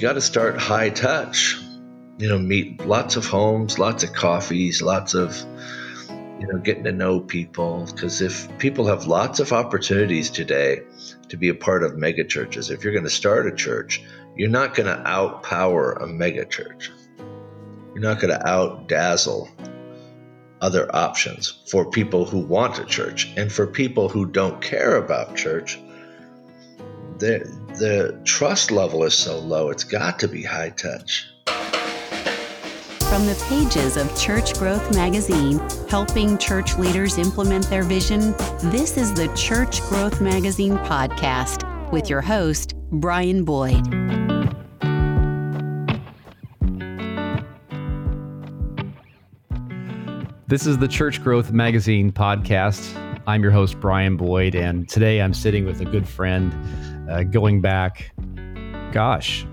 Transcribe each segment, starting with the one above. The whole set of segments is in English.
got to start high touch. You know, meet lots of homes, lots of coffees, lots of you know getting to know people. Because if people have lots of opportunities today to be a part of mega churches if you're going to start a church you're not going to outpower a mega church. You're not going to outdazzle other options for people who want a church. And for people who don't care about church the trust level is so low it's got to be high touch from the pages of Church Growth Magazine, helping church leaders implement their vision, this is the Church Growth Magazine podcast with your host, Brian Boyd. This is the Church Growth Magazine podcast. I'm your host, Brian Boyd, and today I'm sitting with a good friend uh, going back, gosh,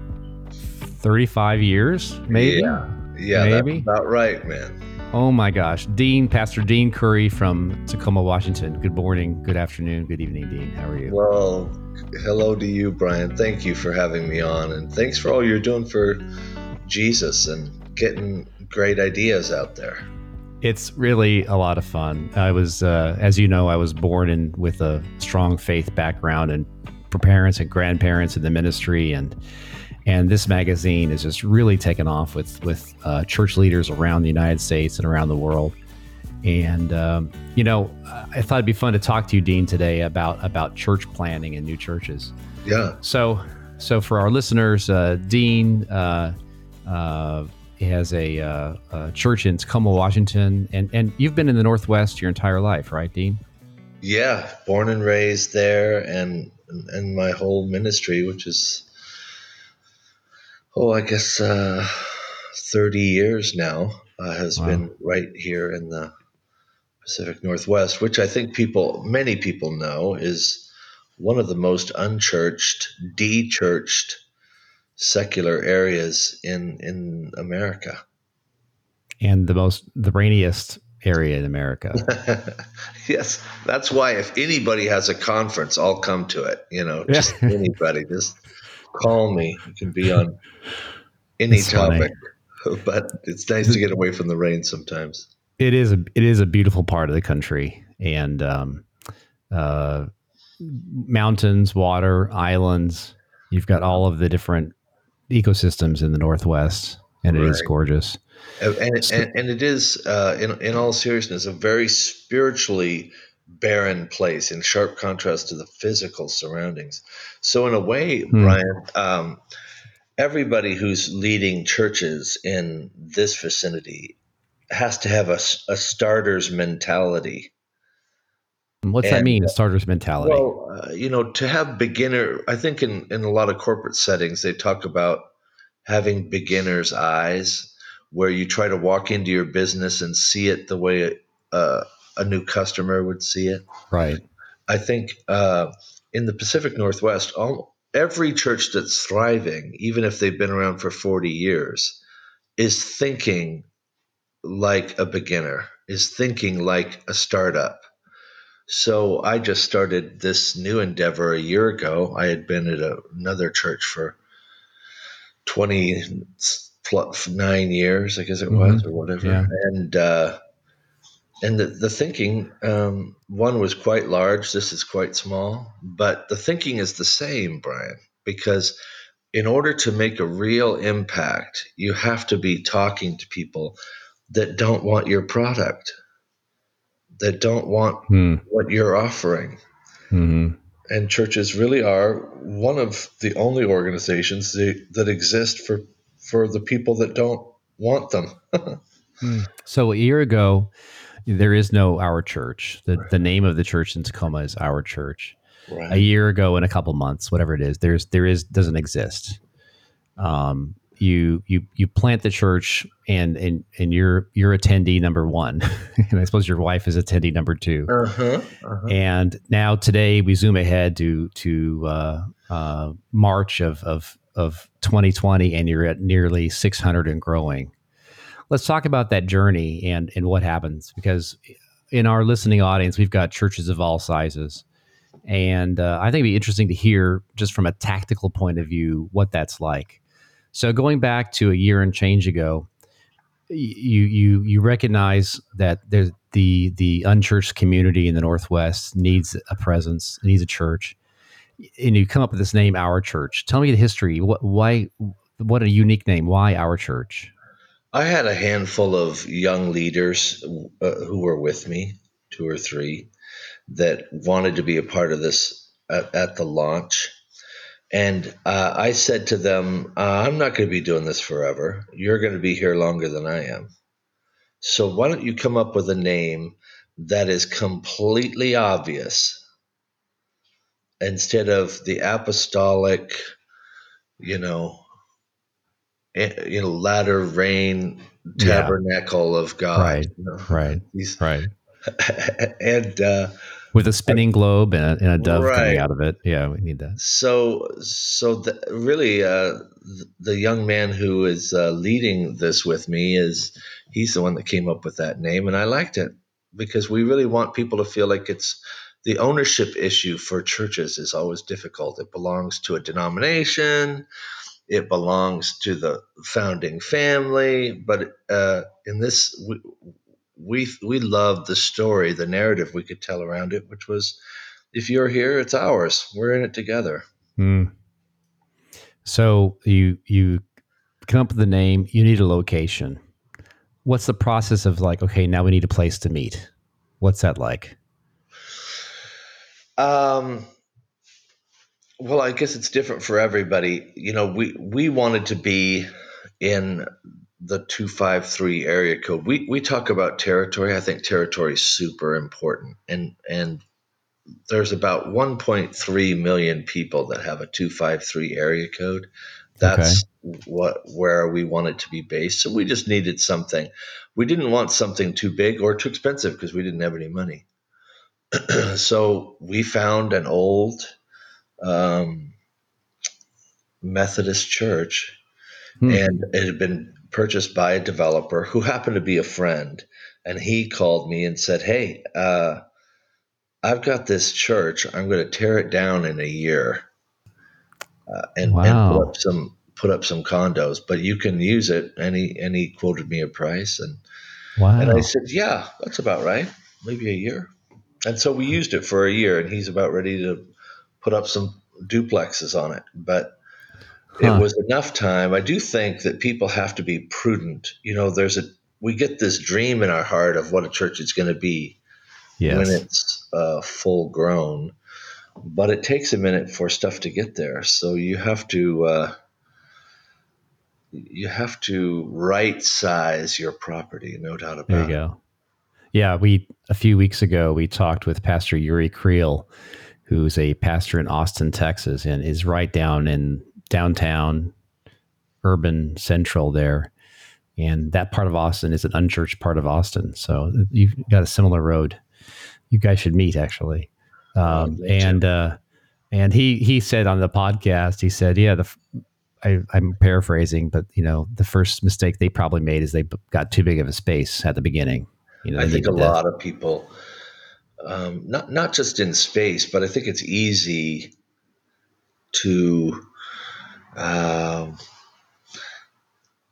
35 years, maybe? Yeah. Yeah, Maybe. that's about right, man. Oh my gosh. Dean, Pastor Dean Curry from Tacoma, Washington. Good morning, good afternoon, good evening, Dean. How are you? Well, hello to you, Brian. Thank you for having me on. And thanks for all you're doing for Jesus and getting great ideas out there. It's really a lot of fun. I was, uh, as you know, I was born in with a strong faith background and parents and grandparents in the ministry and and this magazine is just really taken off with with uh, church leaders around the United States and around the world. And um, you know, I thought it'd be fun to talk to you, Dean, today about about church planning and new churches. Yeah. So, so for our listeners, uh, Dean uh, uh has a, uh, a, church in Tacoma, Washington, and and you've been in the Northwest your entire life, right, Dean? Yeah, born and raised there, and and my whole ministry, which is oh, I guess uh, 30 years now uh, has wow. been right here in the Pacific Northwest, which I think people, many people know, is one of the most unchurched, de-churched secular areas in in America, and the most the rainiest area in America. yes, that's why if anybody has a conference, I'll come to it. You know, just anybody, just call me. You can be on any it's topic, funny. but it's nice to get away from the rain sometimes. It is a it is a beautiful part of the country, and um, uh, mountains, water, islands. You've got all of the different ecosystems in the Northwest, and it right. is gorgeous. And, and, and, and it is, uh, in, in all seriousness, a very spiritually barren place in sharp contrast to the physical surroundings. So, in a way, hmm. Brian, um, everybody who's leading churches in this vicinity has to have a, a starter's mentality. What's and, that mean, a starter's mentality? Well, uh, you know, to have beginner, I think in, in a lot of corporate settings, they talk about having beginner's eyes, where you try to walk into your business and see it the way uh, a new customer would see it. Right. I think uh, in the Pacific Northwest, all, every church that's thriving, even if they've been around for 40 years, is thinking like a beginner, is thinking like a startup. So I just started this new endeavor a year ago. I had been at a, another church for 29 years, I guess it was, mm-hmm. or whatever. Yeah. And, uh, and the, the thinking um, one was quite large this is quite small but the thinking is the same brian because in order to make a real impact you have to be talking to people that don't want your product that don't want hmm. what you're offering mm-hmm. And churches really are one of the only organizations that, that exist for for the people that don't want them hmm. so a year ago there is no our church. The right. the name of the church in Tacoma is our church. Right. A year ago, in a couple months, whatever it is, there's there is doesn't exist. Um, you you you plant the church, and and and you're you're attendee number one, and I suppose your wife is attendee number 2 uh-huh, uh-huh. And now today we zoom ahead to to uh, uh, March of of of 2020, and you're at nearly 600 and growing. Let's talk about that journey and and what happens because in our listening audience we've got churches of all sizes. And uh, i think it'd be interesting to hear just from a tactical point of view what that's like So going back to a year and change ago, you you you recognize that there's the the unchurched community in the Northwest needs a presence, needs a church, and you come up with this name, Our Church. Tell me the history. What why? What a unique name. Why Our Church? I had a handful of young leaders uh, who were with me, two or three, that wanted to be a part of this at, at the launch. And uh, I said to them, uh, I'm not going to be doing this forever. You're going to be here longer than I am. So why don't you come up with a name that is completely obvious instead of the apostolic, you know, you know, latter rain tabernacle yeah. of God. Right. You know? Right. Right. and uh, with a spinning globe and a, and a dove right. coming out of it. Yeah, we need that. So, so the, really, uh, the young man who is uh, leading this with me is he's the one that came up with that name, and I liked it because we really want people to feel like it's the ownership issue for churches is always difficult. It belongs to a denomination. It belongs to the founding family, but uh, in this, we, we we loved the story, the narrative we could tell around it, which was, if you're here, it's ours. We're in it together. Mm. So you you come up with the name. You need a location. What's the process of like? Okay, now we need a place to meet. What's that like? Um. Well, I guess it's different for everybody. You know, we we wanted to be in the 253 area code. We we talk about territory. I think territory is super important. And and there's about 1.3 million people that have a 253 area code. That's okay. what where we wanted to be based. So we just needed something. We didn't want something too big or too expensive because we didn't have any money. so we found an old um, Methodist church, hmm. and it had been purchased by a developer who happened to be a friend. And he called me and said, Hey, uh, I've got this church. I'm going to tear it down in a year uh, and, wow. and put up some put up some condos, but you can use it. And he and he quoted me a price, and wow. and I said, yeah, that's about right, maybe a year. And so we used it for a year, and he's about ready to put up some duplexes on it. But Huh. It was enough time. I do think that people have to be prudent. You know, there's a we get this dream in our heart of what a church is going to be yes. when it's uh, full grown, but it takes a minute for stuff to get there. So you have to uh, you have to right size your property, no doubt about it. There you go. Yeah, we a few weeks ago we talked with Pastor Yuri Creel, who's a pastor in Austin, Texas, and is right down in downtown, urban central there. And that part of Austin is an unchurched part of Austin. So you've got a similar road. You guys should meet actually. Um, and, uh, and he, he said on the podcast, he said, yeah, the, I, am paraphrasing, but you know, the first mistake they probably made is they got too big of a space at the beginning. You know, I think a lot of people, um, not not just in space, but I think it's easy to um,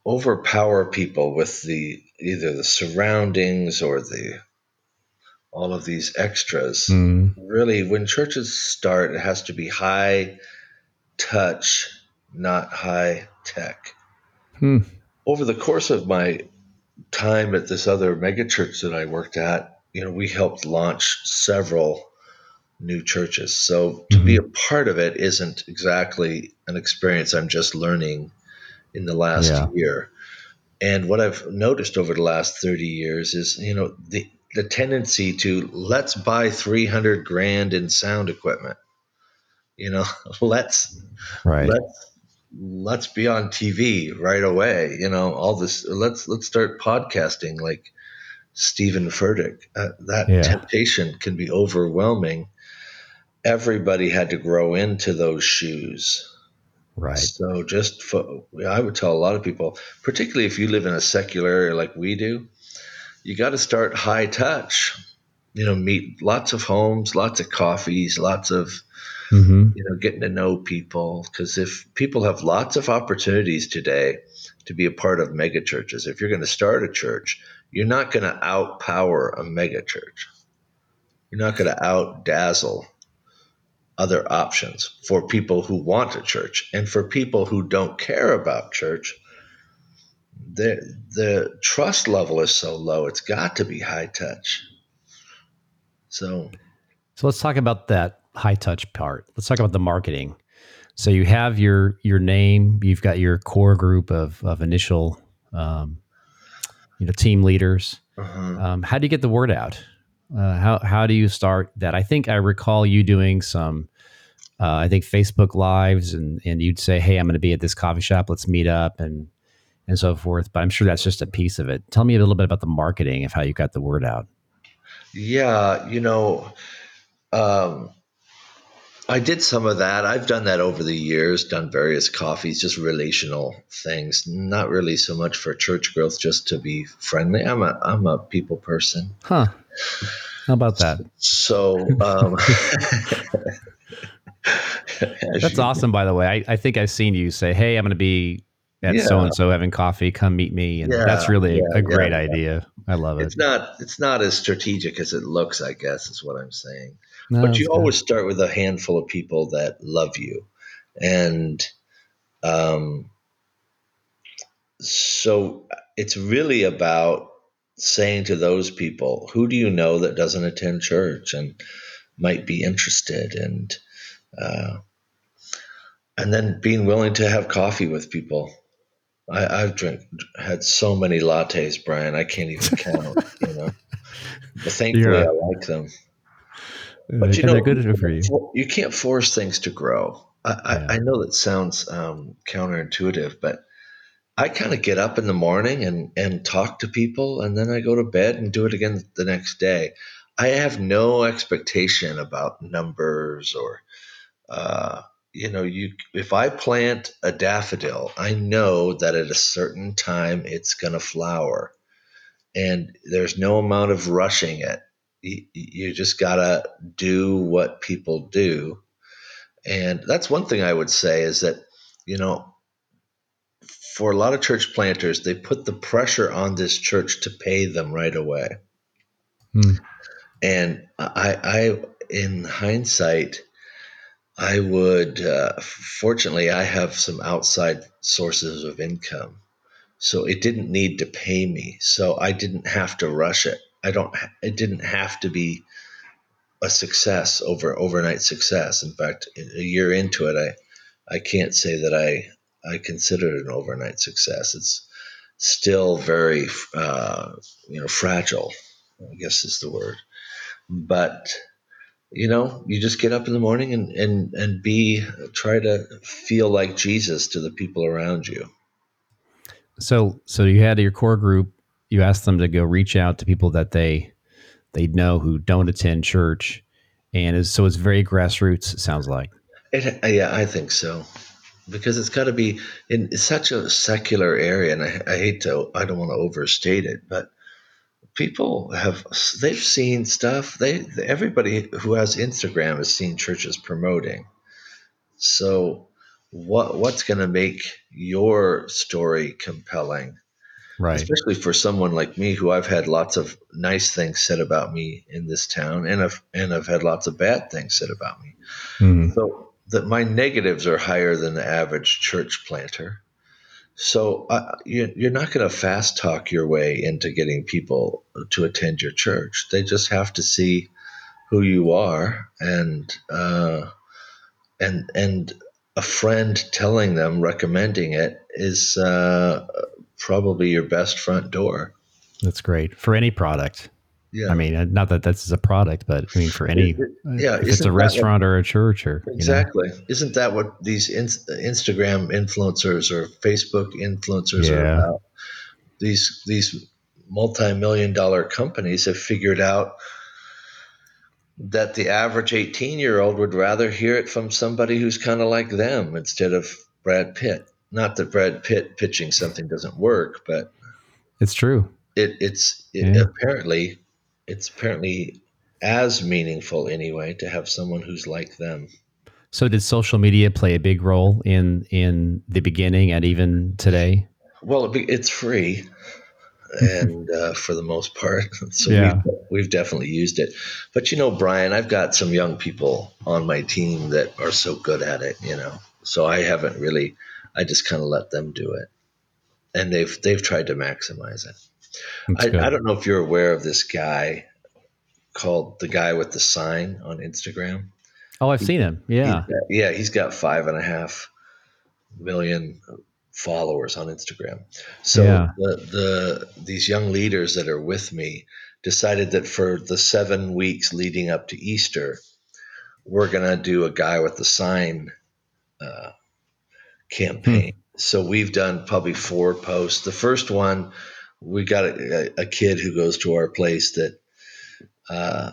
overpower people with the either the surroundings or the all of these extras. Mm. Really, when churches start, it has to be high touch, not high tech. Hmm. Over the course of my time at this other megachurch that I worked at, you know, we helped launch several new churches. So to mm-hmm. be a part of it isn't exactly an experience I'm just learning in the last yeah. year. And what I've noticed over the last 30 years is, you know, the the tendency to let's buy 300 grand in sound equipment. You know, let's right. let's let's be on TV right away. You know, all this. Let's let's start podcasting like Steven Furtick. Uh, that yeah. temptation can be overwhelming, everybody had to grow into those shoes. Right. So just for, I would tell a lot of people, particularly if you live in a secular area like we do, you got to start high touch. You know, meet lots of homes, lots of coffees, lots of Mm-hmm. You know, getting to know people because if people have lots of opportunities today to be a part of megachurches, if you're going to start a church, you're not going to outpower a megachurch. You're not going to outdazzle other options for people who want a church. And for people who don't care about church the the trust level is so low it's got to be high touch. So so let's talk about that high touch part. Let's talk about the marketing. So you have your your name you've got your core group of of initial um, you know team leaders. Uh-huh. um, how do you get the word out uh, how how do you start that? I think I recall you doing some, uh, I think Facebook lives, and and you'd say, "Hey, I'm going to be at this coffee shop. Let's meet up," and and so forth. But I'm sure that's just a piece of it. Tell me a little bit about the marketing of how you got the word out. Yeah, you know, um, I did some of that. I've done that over the years, done various coffees, just relational things, not really so much for church growth, just to be friendly. I'm a I'm a people person. Huh. How about that? So um, that's awesome. By the way, I, I think I've seen you say, "Hey, I'm going to be at so and so having coffee. Come meet me." And yeah, that's really yeah, a, great yeah, idea. I love it. It's not it's not as strategic as it looks. I guess is what I'm saying. No, but you always start with a handful of people that love you, and um, so it's really about saying to those people, who do you know that doesn't attend church and might be interested, and uh, and then being willing to have coffee with people. I, have drink had so many lattes, Brian. I can't even count. you know, but thankfully. I like them. But you know, good for you. You can't force things to grow. I, yeah. I, I know that sounds um, counterintuitive, but I kind of get up in the morning and and talk to people, and then I go to bed and do it again the next day. I have no expectation about numbers or, uh, you know, you. If I plant a daffodil, I know that at a certain time it's going to flower, and there's no amount of rushing it you, just gotta do what people do and that's one thing i would say is that you know for a lot of church planters they put the pressure on this church to pay them right away hmm. and i i in hindsight i would uh, fortunately i have some outside sources of income so it didn't need to pay me so i didn't have to rush it I don't. It didn't have to be a success over overnight success. In fact, a year into it, I I can't say that I I consider it an overnight success. It's still very uh, you know fragile. I guess is the word, but you know you just get up in the morning and and and be try to feel like jesus to the people around you so so you had your core group you asked them to go reach out to people that they they know who don't attend church, and so it's very grassroots. It sounds like. It, yeah, I think so, because it's got to be in such a secular area, and I, I hate to, I don't want to overstate it, but people have they've seen stuff. They everybody who has Instagram has seen churches promoting. So, what what's going to make your story compelling? right especially for someone like me who i've had lots of nice things said about me in this town and i've and i've had lots of bad things said about me mm. so that my negatives are higher than the average church planter so uh, you, you're not going to fast talk your way into getting people to attend your church they just have to see who you are and uh, and and a friend telling them recommending it is uh, probably your best front door. That's great for any product. Yeah. I mean, uh, not that this is a product, but I mean, for any, it, yeah, if it's a restaurant what, or a church or exactly, you know? isn't that what these in, Instagram influencers or Facebook influencers yeah. are about? These these multi-million dollar companies have figured out that the average 18 year old would rather hear it from somebody who's kind of like them instead of Brad Pitt not that Brad Pitt pitching something doesn't work, but it's true. It, it's it, yeah. apparently it's apparently as meaningful anyway to have someone who's like them. So did social media play a big role in in the beginning and even today? Well, it's free, and uh, for the most part, so yeah. we've, we've definitely used it. But you know, Brian, I've got some young people on my team that are so good at it. You know, so I haven't really. I just kind of let them do it, and they've they've tried to maximize it. I, I, don't know if you're aware of this guy called the guy with the sign on Instagram. Oh, I've seen him. Yeah. Got, yeah, he's got five and a half million followers on Instagram. So yeah. the, the these young leaders that are with me decided that for the seven weeks leading up to Easter, we're gonna do a guy with the sign uh, campaign. Hmm. So we've done probably four posts. The first one, we got a, a kid who goes to our place that uh,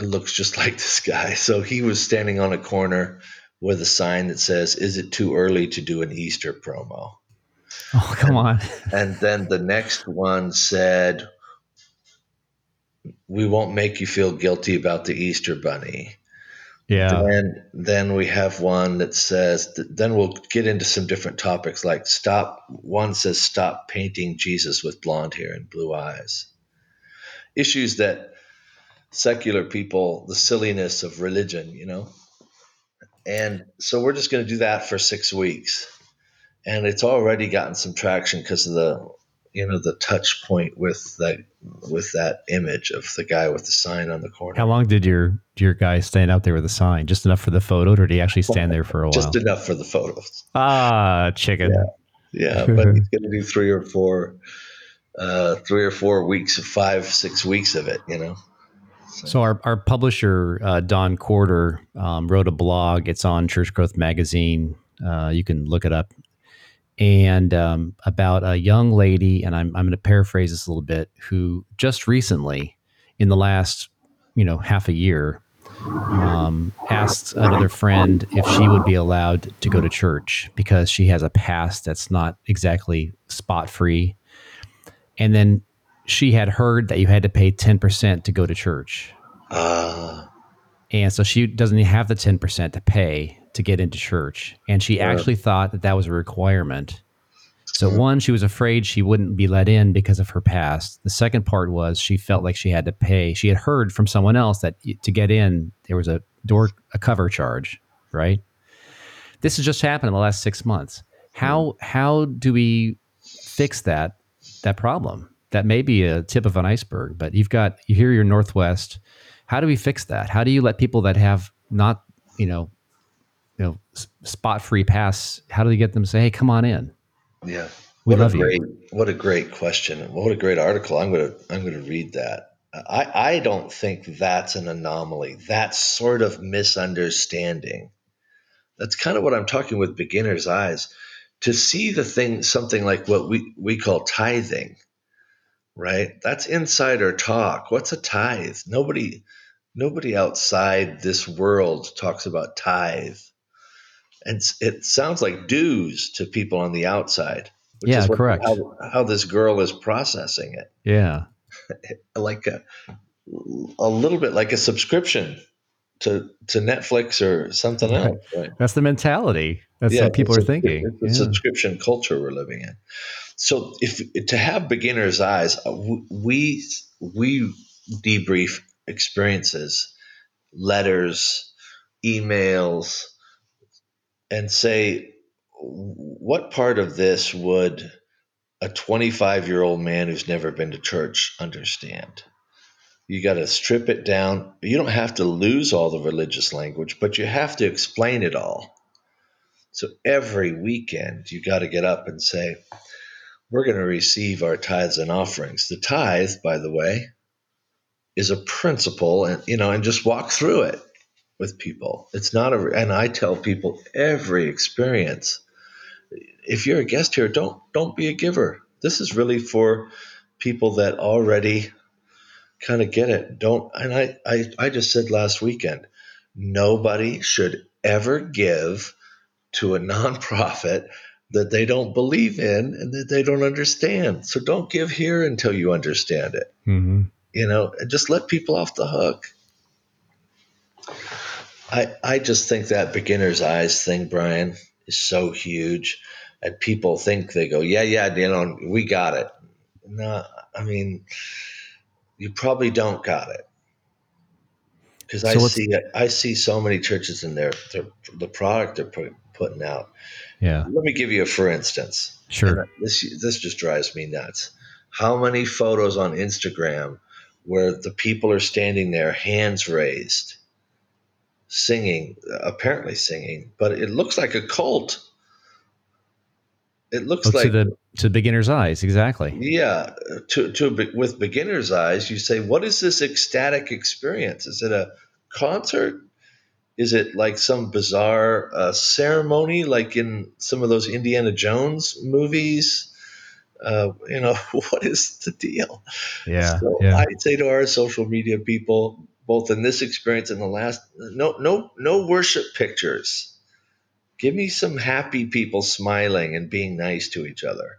looks just like this guy. So he was standing on a corner with a sign that says, Is it too early to do an Easter promo? Oh, come on. and then the next one said, We won't make you feel guilty about the Easter bunny. Yeah. And then we have one that says, then we'll get into some different topics like stop. One says, stop painting Jesus with blonde hair and blue eyes. Issues that secular people, the silliness of religion, you know. And so we're just going to do that for six weeks, and it's already gotten some traction because of the, you know, the touch point with that with that image of the guy with the sign on the corner. How long did your your guy stand out there with the sign? Just enough for the photo, or did he actually stand there for a while? Just enough for the photos. Ah, chicken. Yeah, yeah but he's going to do three or four, uh, three or four weeks, of five, six weeks of it. You know. So, our, our publisher, uh, Don Quarter, um, wrote a blog. It's on Church Growth Magazine. Uh, you can look it up. And um, about a young lady, and I'm, I'm going to paraphrase this a little bit, who just recently, in the last, you know, half a year, um, asked another friend if she would be allowed to go to church because she has a past that's not exactly spot free. And then she had heard that you had to pay 10% to go to church. Uh, and so she doesn't have the 10% to pay to get into church. And she uh, actually thought that that was a requirement. So, uh, one, she was afraid she wouldn't be let in because of her past. The second part was she felt like she had to pay. She had heard from someone else that to get in, there was a door, a cover charge, right? This has just happened in the last six months. How, how do we fix that, that problem? that may be a tip of an iceberg, but you've got you hear your Northwest. How do we fix that? How do you let people that have not, you know, you know, spot free pass? How do you get them to say, "Hey, come on in"? Yeah, we what love a great, you. What a great question! What a great article! I'm gonna I'm gonna read that. I I don't think that's an anomaly. That's sort of misunderstanding. That's kind of what I'm talking with beginner's eyes. To see the thing, something like what we we call tithing right? That's insider talk. What's a tithe? Nobody nobody outside this world talks about tithe. And it sounds like dues to people on the outside. Which yeah, is what, correct. How, how, this girl is processing it. Yeah. like a, a little bit like a subscription to to Netflix or something right. else. Right? That's the mentality. That's yeah, what people are thinking. It's the yeah. subscription culture we're living in. So if to have beginner's eyes, uh, we we debrief experiences, letters, emails, and say what part of this would a 25 year old man who's never been to church understand? You got to strip it down. You don't have to lose all the religious language, but you have to explain it all. So every weekend, you got to get up and say, we're going to receive our tithes and offerings. The tithe, by the way, is a principle, and you know, and just walk through it with people. It's not a, and I tell people every experience. If you're a guest here, don't don't be a giver. This is really for people that already kind of get it. Don't, and I, I, I just said last weekend, nobody should ever give to a nonprofit that they don't believe in and that they don't understand. So don't give here until you understand it. Mm-hmm. You know, and just let people off the hook. I, I just think that beginner's eyes thing, Brian, is so huge. And people think they go, yeah, yeah, you know, we got it. No, I mean, you probably don't got it. Because so I see I see so many churches in there, the product they're putting out. Yeah. Let me give you a for instance. Sure. this this just drives me nuts. How many photos on Instagram where the people are standing there, hands raised, singing, apparently singing, but it looks like a cult. It looks oh, like to the to beginner's eyes, exactly. Yeah, to to with beginner's eyes, you say, "What is this ecstatic experience? Is it a concert? Is it like some bizarre uh, ceremony, like in some of those Indiana Jones movies?" Uh, you know, what is the deal? Yeah, so yeah. I'd say to our social media people, both in this experience and the last no no no worship pictures give me some happy people smiling and being nice to each other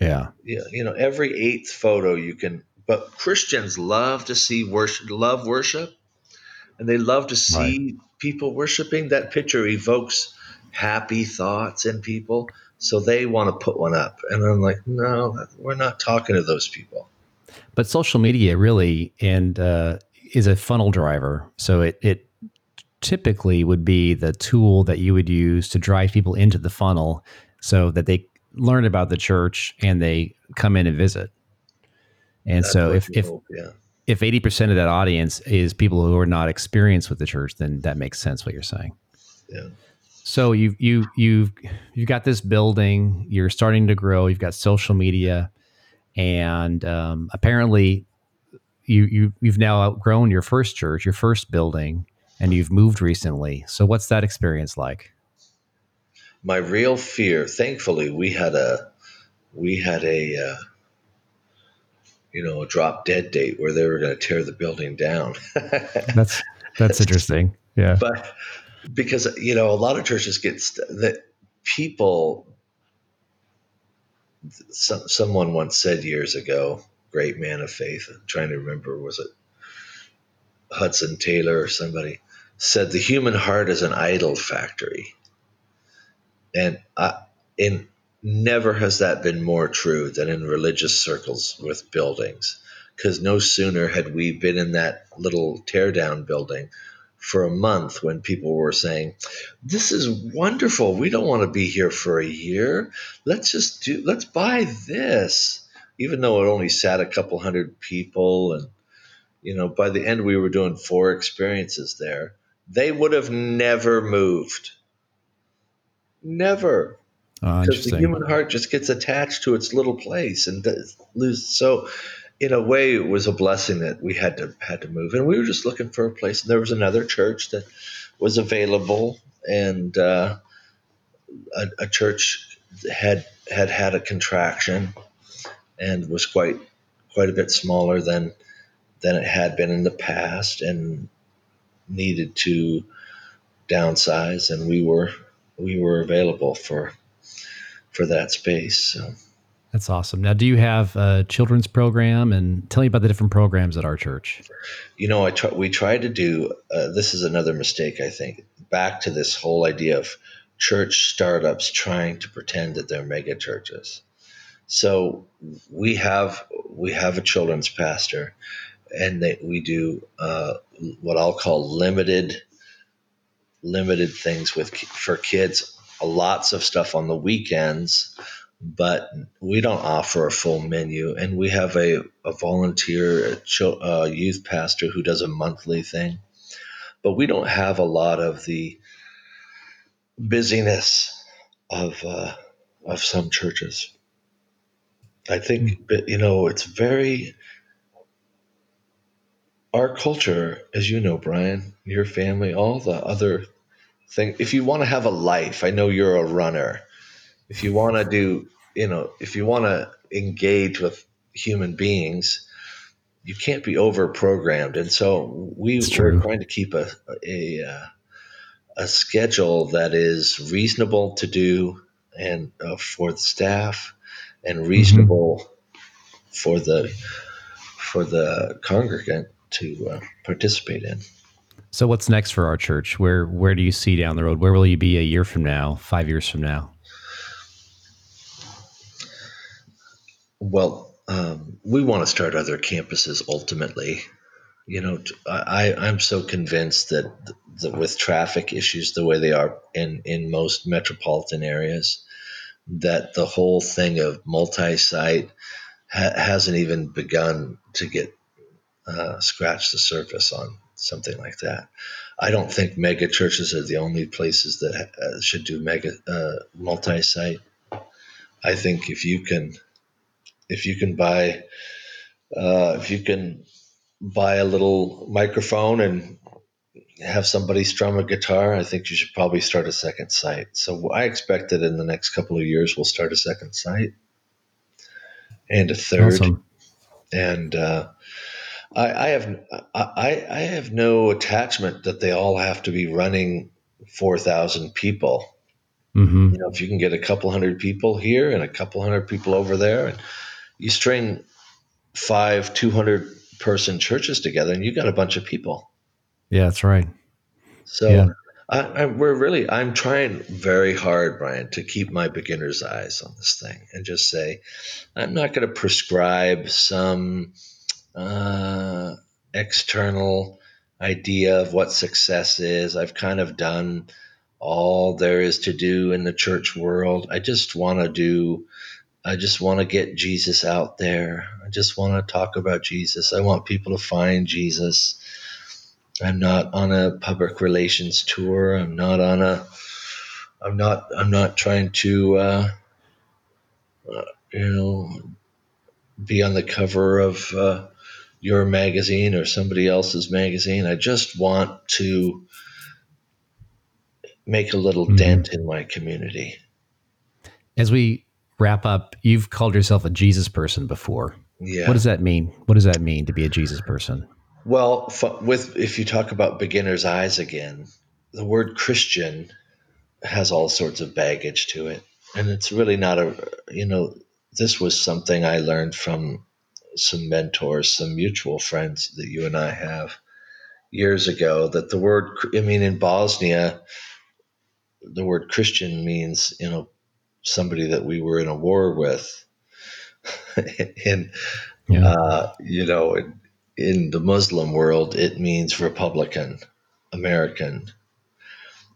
yeah yeah you know every eighth photo you can but christians love to see worship love worship and they love to see right. people worshiping that picture evokes happy thoughts in people so they want to put one up and i'm like no we're not talking to those people but social media really and uh, is a funnel driver. So it, it typically would be the tool that you would use to drive people into the funnel so that they learn about the church and they come in and visit. And That's so if, if, yeah. If 80% of that audience is people who are not experienced with the church, then that makes sense what you're saying. Yeah. So you you you've you've got this building. You're starting to grow. You've got social media, and um, apparently you you you've now outgrown your first church, your first building, and you've moved recently. So what's that experience like? My real fear, thankfully, we had a we had a uh, you know a drop dead date where they were going to tear the building down. that's that's interesting. Yeah, but because you know a lot of churches get st- that people. Some, someone once said years ago, great man of faith. I'm trying to remember, was it Hudson Taylor or somebody said the human heart is an idol factory, and I, in never has that been more true than in religious circles with buildings. Because no sooner had we been in that little teardown building for a month when people were saying, "This is wonderful. We don't want to be here for a year. Let's just do. Let's buy this." even though it only sat a couple hundred people and you know by the end we were doing four experiences there they would have never moved never because the human heart just gets attached to its little place and lose so in a way it was a blessing that we had to had to move. And we were just looking for a place. And there was another church that was available and uh, a, a church had had had a contraction and was quite quite a bit smaller than than it had been in the past and needed to downsize. And we were we were available for for that space so. That's awesome. Now do you have a children's program? And tell me about the different programs at our church. You know i try, we try to do uh, this is another mistake i think. Back to this whole idea of church startups trying to pretend that they're mega churches. So we have we have a children's pastor, and they, we do uh, what I'll call limited limited things with for kids. Lots of stuff on the weekends, but we don't offer a full menu. And we have a, a volunteer a uh, youth pastor who does a monthly thing, but we don't have a lot of the busyness of uh, of some churches. I think, mm. you know, it's very, our culture, as you know, Brian, your family, all the other thing. If you want to have a life, I know you're a runner. If you want to do, you know, if you want to engage with human beings, you can't be over programmed. And so we were trying to keep a, a, a, a schedule that is reasonable to do and uh, for the staff and mm-hmm. reasonable mm-hmm. for the for the congregant to uh, participate in. So what's next for our church? Where where do you see down the road? Where will you be a year from now, five years from now? Well, um, we want to start other campuses ultimately. You know, I, I'm so convinced that, that with traffic issues the way they are in, in most metropolitan areas, that the whole thing of multi site ha- hasn't even begun to get uh, scratch the surface on something like that. I don't think mega churches are the only places that uh, should do mega uh, multi-site. I think if you can, if you can buy, uh, if you can buy a little microphone and have somebody strum a guitar, I think you should probably start a second site. So I expect that in the next couple of years we'll start a second site and a third, awesome. and uh, I, I have I, I have no attachment that they all have to be running four thousand people. Mm-hmm. You know, if you can get a couple hundred people here and a couple hundred people over there, and you string five two hundred person churches together, and you got a bunch of people. Yeah, that's right. So yeah. I, I, we're really I'm trying very hard, Brian, to keep my beginner's eyes on this thing and just say I'm not going to prescribe some uh, external idea of what success is. I've kind of done all there is to do in the church world. I just want to do, I just want to get Jesus out there. I just want to talk about Jesus. I want people to find Jesus. I'm not on a public relations tour. I'm not on a, I'm not, I'm not trying to, uh, uh, you know, be on the cover of, uh, your magazine or somebody else's magazine. I just want to make a little mm-hmm. dent in my community. As we wrap up, you've called yourself a Jesus person before. Yeah. What does that mean? What does that mean to be a Jesus person? Well, with if you talk about beginner's eyes again, the word Christian has all sorts of baggage to it, and it's really not a you know this was something I learned from some mentors, some mutual friends that you and I have years ago that the word, I mean, in Bosnia, the word Christian means, you know, somebody that we were in a war with. in, yeah. uh, you know, in, in the Muslim world, it means Republican, American.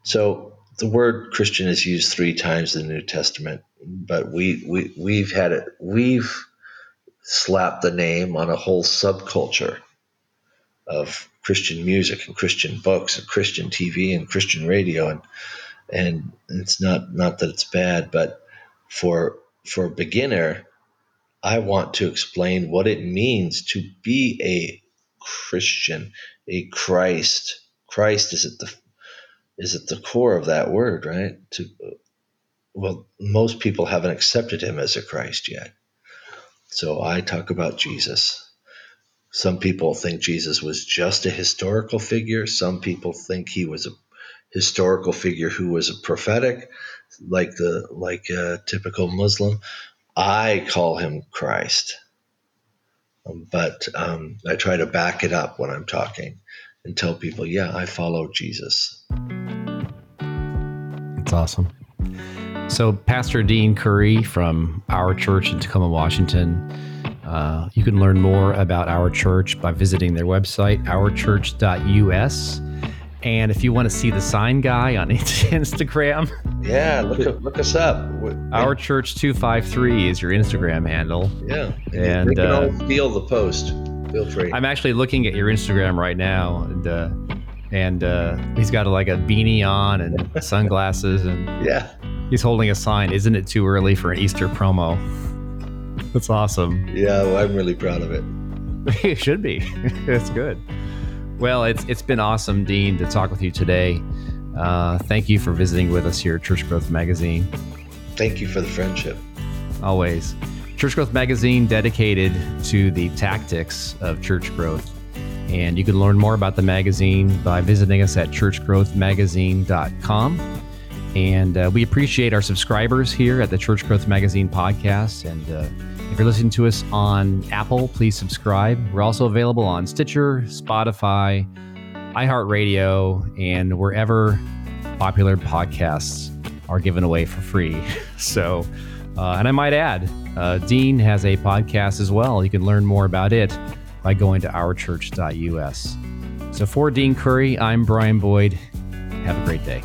So the word Christian is used three times in the New Testament, but we, we, we've had it, we've, slapped the name on a whole subculture of Christian music and Christian books and Christian TV and Christian radio and and it's not not that it's bad, but for for a beginner, I want to explain what it means to be a Christian, a Christ. Christ is at the is at the core of that word, right? To well, most people haven't accepted him as a Christ yet. So I talk about Jesus. Some people think Jesus was just a historical figure. Some people think he was a historical figure who was a prophetic, like the like a typical Muslim. I call him Christ, but um, I try to back it up when I'm talking and tell people, yeah, I follow Jesus. It's awesome. So, Pastor Dean Curry from our church in Tacoma, Washington. Uh, you can learn more about our church by visiting their website, ourchurch.us. And if you want to see the sign guy on Instagram, yeah, look look us up. Our Church two five three is your Instagram handle. Yeah, and, and uh, feel the post. Feel free. I'm actually looking at your Instagram right now, and uh, and uh, he's got like a beanie on and sunglasses, and yeah, He's holding a sign. Isn't it too early for an Easter promo? That's awesome. Yeah, well, I'm really proud of it. it should be. It's good. Well, it's it's been awesome, Dean, to talk with you today. Uh, thank you for visiting with us here at Church Growth Magazine. Thank you for the friendship. Always. Church Growth Magazine dedicated to the tactics of church growth. And you can learn more about the magazine by visiting us at churchgrowthmagazine.com. And uh, we appreciate our subscribers here at the Church Growth Magazine podcast. And uh, if you're listening to us on Apple, please subscribe. We're also available on Stitcher, Spotify, iHeartRadio, and wherever popular podcasts are given away for free. So, uh, and I might add, uh, Dean has a podcast as well. You can learn more about it by going to ourchurch.us. So for Dean Curry, I'm Brian Boyd. Have a great day.